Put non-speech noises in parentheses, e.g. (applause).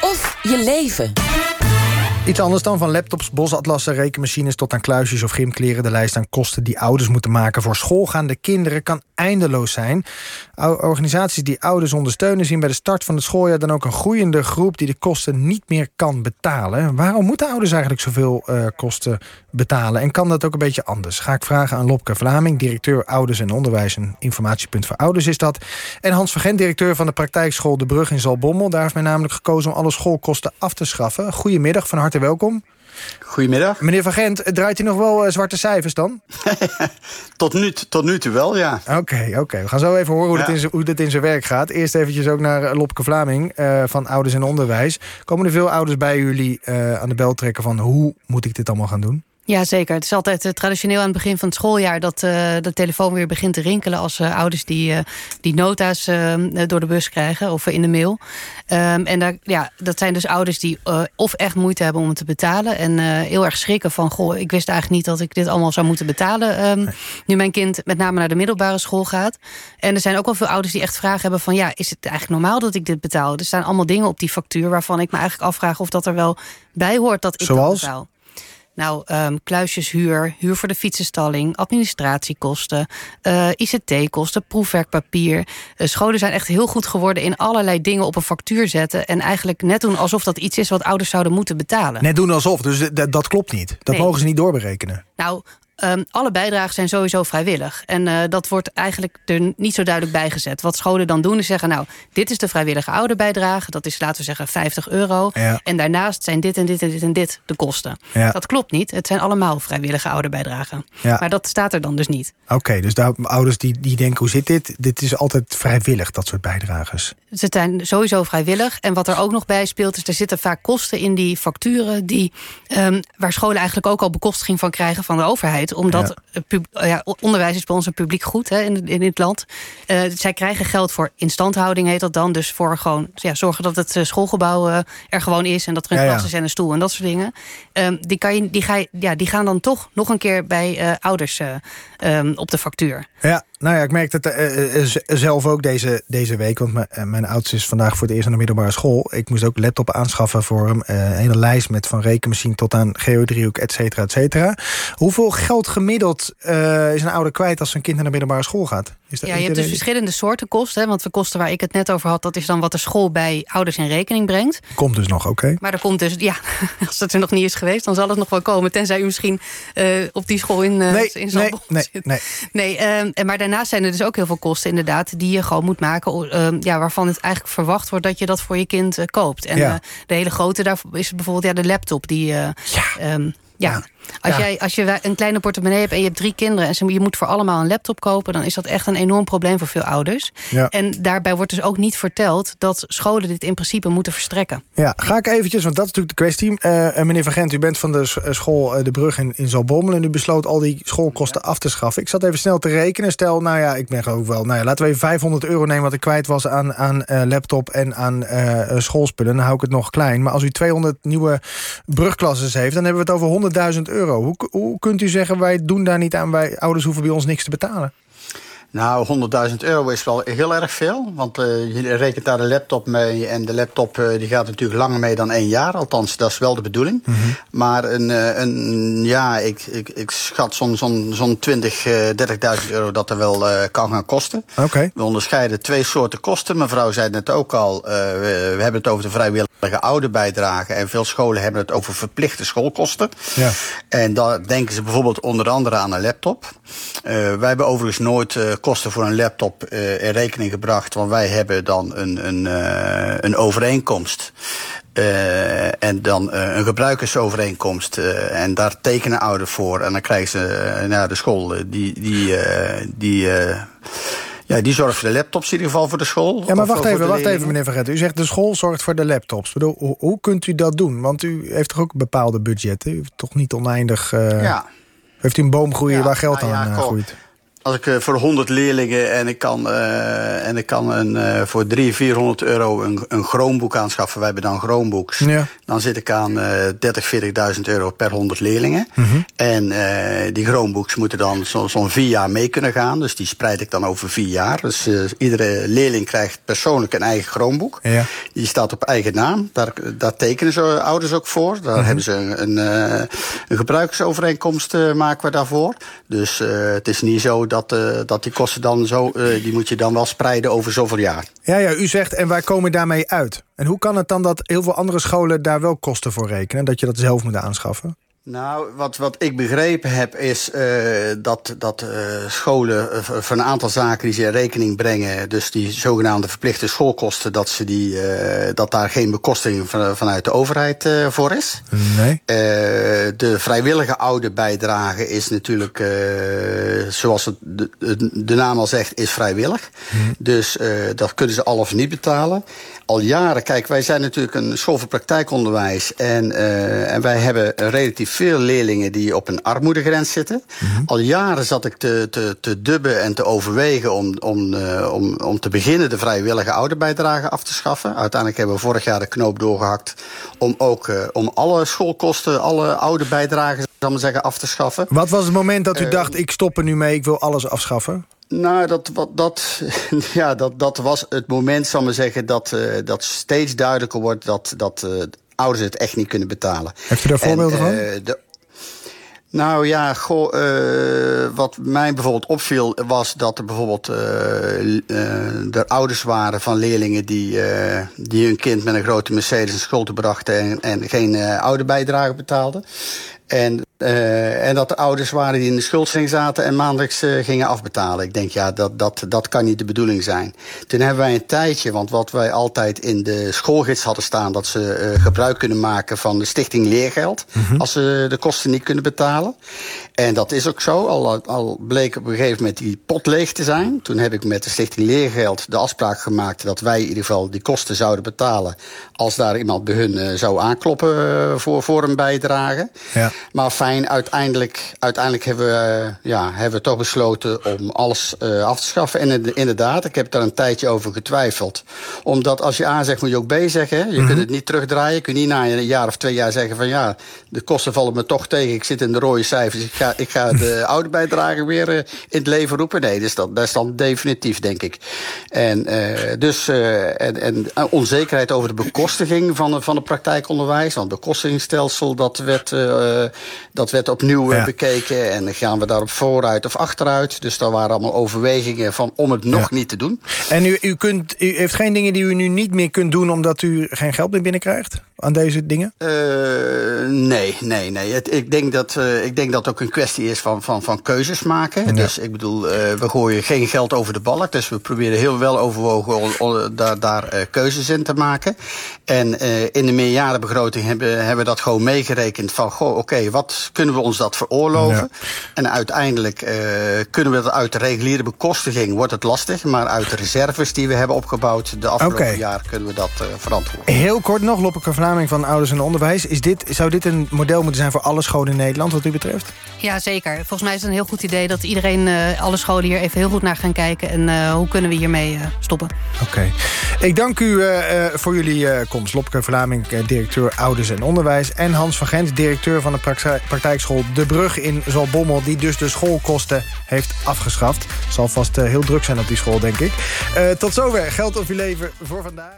of je leven. Iets anders dan van laptops, bosatlassen, rekenmachines... tot aan kluisjes of gymkleren. De lijst aan kosten die ouders moeten maken voor schoolgaande kinderen... kan eindeloos zijn. Organisaties die ouders ondersteunen... zien bij de start van het schooljaar dan ook een groeiende groep... die de kosten niet meer kan betalen. Waarom moeten ouders eigenlijk zoveel uh, kosten betalen? En kan dat ook een beetje anders? Ga ik vragen aan Lopke Vlaming, directeur Ouders en Onderwijs... en Informatiepunt voor Ouders is dat. En Hans Vergent, directeur van de praktijkschool De Brug in Zalbommel. Daar heeft men namelijk gekozen om alle schoolkosten af te schaffen. Goedemiddag, van harte welkom. Goedemiddag. Meneer Van Gent, draait u nog wel uh, zwarte cijfers dan? (laughs) tot, nu, tot nu toe wel, ja. Oké, oké. We gaan zo even horen hoe, ja. dit in, hoe dit in zijn werk gaat. Eerst eventjes ook naar Lopke Vlaming uh, van Ouders en Onderwijs. Komen er veel ouders bij jullie uh, aan de bel trekken van... hoe moet ik dit allemaal gaan doen? Ja, zeker. Het is altijd uh, traditioneel aan het begin van het schooljaar... dat uh, de telefoon weer begint te rinkelen als uh, ouders die, die nota's door de bus krijgen... of in de mail. Um, en daar, ja, dat zijn dus ouders die of echt moeite hebben om het te betalen... en heel erg schrikken van... goh, ik wist eigenlijk niet dat ik dit allemaal zou moeten betalen... Um, nee. nu mijn kind met name naar de middelbare school gaat. En er zijn ook wel veel ouders die echt vragen hebben van... ja, is het eigenlijk normaal dat ik dit betaal? Er staan allemaal dingen op die factuur... waarvan ik me eigenlijk afvraag of dat er wel bij hoort dat ik Zoals? dat betaal. Nou, um, kluisjeshuur, huur voor de fietsenstalling, administratiekosten, uh, ICT-kosten, proefwerkpapier. Uh, scholen zijn echt heel goed geworden in allerlei dingen op een factuur zetten. En eigenlijk net doen alsof dat iets is wat ouders zouden moeten betalen. Net doen alsof, dus dat klopt niet. Dat Nee. mogen ze niet doorberekenen. Nou, um, alle bijdragen zijn sowieso vrijwillig. En uh, dat wordt eigenlijk er niet zo duidelijk bijgezet. Wat scholen dan doen is zeggen, nou, dit is de vrijwillige ouderbijdrage. Dat is, laten we zeggen, 50 euro. Ja. En daarnaast zijn dit en dit en dit en dit de kosten. Ja. Dat klopt niet. Het zijn allemaal vrijwillige ouderbijdragen. Ja. Maar dat staat er dan dus niet. Oké, dus daar, ouders die, die denken, hoe zit dit? Dit is altijd vrijwillig, dat soort bijdrages. Ze zijn sowieso vrijwillig. En wat er ook nog bij speelt, is er zitten vaak kosten in die facturen... Die, um, waar scholen eigenlijk ook al bekostiging van krijgen van de overheid. Omdat Ja. onderwijs is bij ons een publiek goed hè, in, in dit land. Uh, zij krijgen geld voor instandhouding, heet dat dan. Dus voor gewoon ja, zorgen dat het eh, schoolgebouw uh, er gewoon is... en dat er een Ja, ja. klas is en een stoel en dat soort dingen. Um, die, kan je, die, ga je, ja, die gaan dan toch nog een keer bij uh, ouders um, op de factuur. Ja, nou ja, ik merk het uh, z- zelf ook deze, deze week. Want mijn, mijn oudste is vandaag voor het eerst aan de middelbare school. Ik moest ook laptop aanschaffen voor hem. Uh, een hele lijst met van rekenmachine tot aan geodriehoek, et cetera, et cetera. Hoeveel geld gemiddeld uh, is een ouder kwijt als zijn kind naar de middelbare school gaat? Is dat, ja, je hebt dus verschillende soorten kosten. Hè, want de kosten waar ik het net over had... dat is dan wat de school bij ouders in rekening brengt. Komt dus nog, oké. Okay. Maar er komt dus, ja, (laughs) als het er nog niet is geweest... dan zal het nog wel komen. Tenzij u misschien op die school in, nee, in nee, nee. Nee, nee uh, maar daarnaast zijn er dus ook heel veel kosten inderdaad... die je gewoon moet maken, uh, ja, waarvan het eigenlijk verwacht wordt... dat je dat voor je kind uh, koopt. En Ja. uh, de hele grote daar is bijvoorbeeld ja, de laptop. Die, uh, Ja. um, ja. Als, Ja. jij, als je een kleine portemonnee hebt en je hebt drie kinderen... en ze- je moet voor allemaal een laptop kopen... dan is dat echt een enorm probleem voor veel ouders. Ja. En daarbij wordt dus ook niet verteld... dat scholen dit in principe moeten verstrekken. Ja, ga ik eventjes, want dat is natuurlijk de kwestie. Uh, meneer Van Gent, u bent van de eh, school De Brug in, in Zalbommel... en u besloot al die schoolkosten af te schaffen. Ik zat even snel te rekenen. Stel, nou ja, ik ben ook wel... Nou ja, laten we even 500 euro nemen wat ik kwijt was aan, aan uh, laptop en aan uh, schoolspullen. Dan hou ik het nog klein. Maar als u 200 nieuwe brugklasses heeft... dan hebben we het over 100.000 euro. Hoe, hoe kunt u zeggen, wij doen daar niet aan... wij ouders hoeven bij ons niks te betalen? Nou, 100.000 euro is wel heel erg veel. Want uh, je rekent daar de laptop mee. En de laptop uh, die gaat natuurlijk langer mee dan één jaar. Althans, dat is wel de bedoeling. Mhm. Mm -hmm. Maar een, uh, een, ja, ik, ik, ik schat zo'n zo'n zo'n 20, 30.000 euro dat er wel kan gaan kosten. Oké. Okay. We onderscheiden twee soorten kosten. Mevrouw zei het net ook al. we, we hebben het over de vrijwillige ouderbijdrage. En veel scholen hebben het over verplichte schoolkosten. Ja. En daar denken ze bijvoorbeeld onder andere aan een laptop. wij hebben overigens nooit kosten voor een laptop uh, in rekening gebracht. Want wij hebben dan een, een, uh, een overeenkomst. Uh, en dan een gebruikersovereenkomst. en daar tekenen ouders voor. En dan krijgen ze naar de school die. die, die ja, die zorgt voor de laptops in ieder geval voor de school. Ja, maar wacht even, wacht even, meneer Vergette. U zegt de school zorgt voor de laptops. Bedoel, hoe, hoe, kunt u dat doen? Want u heeft toch ook bepaalde budgetten? U heeft toch niet oneindig... Ja. Heeft u een boom groeien ja, waar geld nou aan ja, groeit? Als ik voor 100 leerlingen en ik kan, en ik kan een, voor 300, 400 euro een, een Chromebook aanschaffen. Wij hebben dan Chromebooks. Ja. Dan zit ik aan 30, 40.000 euro per 100 leerlingen. Mhm. En die Chromebooks moeten dan zo'n zo vier jaar mee kunnen gaan. Dus die spreid ik dan over vier jaar. Dus iedere leerling krijgt persoonlijk een eigen Chromebook. Ja. Die staat op eigen naam. Daar, daar tekenen ze ouders ook voor. Daar mhm. hebben ze een, een, een gebruiksovereenkomst maken we daarvoor. Dus het is niet zo dat, dat die kosten dan zo... die moet je dan wel spreiden over zoveel jaar. Ja, ja, u zegt, en wij komen daarmee uit. En hoe kan het dan dat heel veel andere scholen daar wel kosten voor rekenen? Dat je dat zelf moet aanschaffen? Nou, wat, wat ik begrepen heb is uh, dat, dat uh, scholen uh, voor een aantal zaken die ze in rekening brengen... dus die zogenaamde verplichte schoolkosten... dat, ze die, dat daar geen bekosting van, vanuit de overheid voor is. Nee. de vrijwillige oude bijdrage is natuurlijk, zoals het de, de, naam al zegt, is vrijwillig. Hm. Dus dat kunnen ze al of niet betalen al jaren, kijk, wij zijn natuurlijk een school voor praktijkonderwijs. En, en wij hebben relatief veel leerlingen die op een armoedegrens zitten. Mhm. Al jaren zat ik te, te, te dubben en te overwegen om, om, uh, om, om te beginnen de vrijwillige ouderbijdrage af te schaffen. Uiteindelijk hebben we vorig jaar de knoop doorgehakt om ook uh, om alle schoolkosten, alle ouderbijdragen, zal maar zeggen, af te schaffen. Wat was het moment dat u dacht, ik stop er nu mee, ik wil alles afschaffen? Nou, dat, wat, dat, (laughs) ja, dat, dat was het moment, zal maar zeggen, dat, uh, dat steeds duidelijker wordt dat, dat uh, ouders het echt niet kunnen betalen. Heeft u daar voorbeelden van? Uh, de, nou ja, goh, uh, wat mij bijvoorbeeld opviel was dat er bijvoorbeeld uh, er ouders waren van leerlingen die, die hun kind met een grote Mercedes naar school te brachten en, en geen ouderbijdrage betaalden. En, uh, en dat er ouders waren die in de schuldstelling zaten en maandelijks uh, gingen afbetalen. Ik denk, ja, dat, dat, dat kan niet de bedoeling zijn. Toen hebben wij een tijdje, want wat wij altijd in de schoolgids hadden staan, dat ze uh, gebruik kunnen maken van de stichting leergeld, mm -hmm. als ze de kosten niet kunnen betalen. En dat is ook zo, al, al bleek op een gegeven moment die pot leeg te zijn. Toen heb ik met de stichting leergeld de afspraak gemaakt dat wij in ieder geval die kosten zouden betalen als daar iemand bij hun zou aankloppen voor, voor een bijdrage. Ja. Maar fijn, uiteindelijk, uiteindelijk hebben, we, ja, hebben we toch besloten om alles uh, af te schaffen. En inderdaad, ik heb daar een tijdje over getwijfeld. Omdat als je A zegt, moet je ook B zeggen. Je mm -hmm. kunt het niet terugdraaien. Je kunt niet na een jaar of twee jaar zeggen van ja, de kosten vallen me toch tegen. Ik zit in de rode cijfers. Ik ga, ik ga de (laughs) oude bijdrage weer uh, in het leven roepen. Nee, dus dat, dat is dan definitief, denk ik. En uh, dus en, en onzekerheid over de bekostiging van, van het praktijkonderwijs. Want het bekostigingsstelsel, dat werd dat werd opnieuw eh, bekeken en gaan we daarop vooruit of achteruit. Dus daar waren allemaal overwegingen van om het nog niet te doen. En u, u, kunt, u heeft geen dingen die u nu niet meer kunt doen... omdat u geen geld meer binnenkrijgt aan deze dingen? Uh, nee, nee, nee. Het, ik, denk dat, uh, ik denk dat het ook een kwestie is van, van, van keuzes maken. Ja. Dus ik bedoel, uh, we gooien geen geld over de balk. Dus we proberen heel wel overwogen daar, daar keuzes in te maken. En in de meerjarenbegroting hebben, hebben we dat gewoon meegerekend van... goh, oké, okay, wat kunnen we ons dat veroorloven? Ja. En uiteindelijk kunnen we dat uit de reguliere bekostiging, wordt het lastig. Maar uit de reserves die we hebben opgebouwd de afgelopen okay. jaar kunnen we dat verantwoorden. Heel kort nog, Loppeke Van Ouders en Onderwijs. Is dit, zou dit een model moeten zijn voor alle scholen in Nederland wat u betreft? Ja, zeker. Volgens mij is het een heel goed idee dat iedereen, uh, alle scholen hier even heel goed naar gaan kijken. En uh, hoe kunnen we hiermee uh, stoppen? Oké. Okay. Ik dank u voor jullie komst. Loppeke Vlaming, directeur Ouders en Onderwijs. En Hans van Gent, directeur van de praktijkschool De Brug in Zalbommel... die dus de schoolkosten heeft afgeschaft. Zal vast heel druk zijn op die school, denk ik. tot zover. Geld of uw leven voor vandaag.